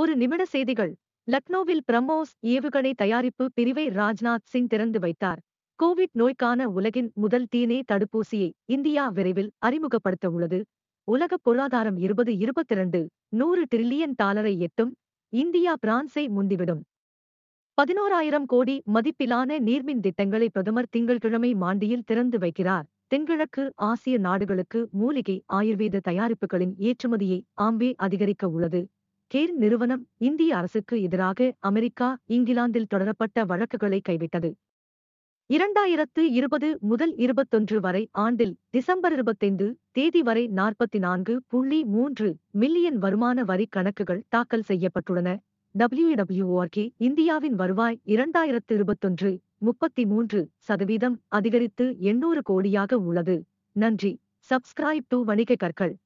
ஒரு நிமிட செய்திகள். லக்னோவில் பிரம்மோஸ் ஏவுகணை தயாரிப்பு பிரிவை ராஜ்நாத் சிங் திறந்து வைத்தார். கோவிட் நோய்க்கான உலகின் முதல் தீனே தடுப்பூசியை இந்தியா விரைவில் அறிமுகப்படுத்த உள்ளது உலக பொருளாதாரம் இருபது இருபத்திரண்டு நூறு டிரில்லியன் டாலரை எட்டும். இந்தியா பிரான்சை முந்திவிடும். பதினோராயிரம் கோடி மதிப்பிலான நீர்மின் திட்டங்களை பிரதமர் திங்கள்கிழமை மாண்டியில் திறந்து வைக்கிறார். தென்கிழக்கு ஆசிய நாடுகளுக்கு மூலிகை ஆயுர்வேத தயாரிப்புகளின் ஏற்றுமதியை ஆம்பே அதிகரிக்க உள்ளது. கேர் நிறுவனம் இந்திய அரசுக்கு எதிராக அமெரிக்கா இங்கிலாந்தில் தொடரப்பட்ட வழக்குகளை கைவிட்டது. இரண்டாயிரத்து இருபது முதல் இருபத்தொன்று வரை ஆண்டில் டிசம்பர் இருபத்தைந்து தேதி வரை நாற்பத்தி நான்கு புள்ளி மூன்று மில்லியன் வருமான வரி கணக்குகள் தாக்கல் செய்யப்பட்டுள்ளன. டபிள்யூடபிள்யூஆர்கே இந்தியாவின் வருவாய் இரண்டாயிரத்து இருபத்தொன்று முப்பத்தி மூன்று சதவீதம் அதிகரித்து எண்ணூறு கோடியாக உள்ளது. நன்றி. சப்ஸ்கிரைப் டு வணிக கற்கள்.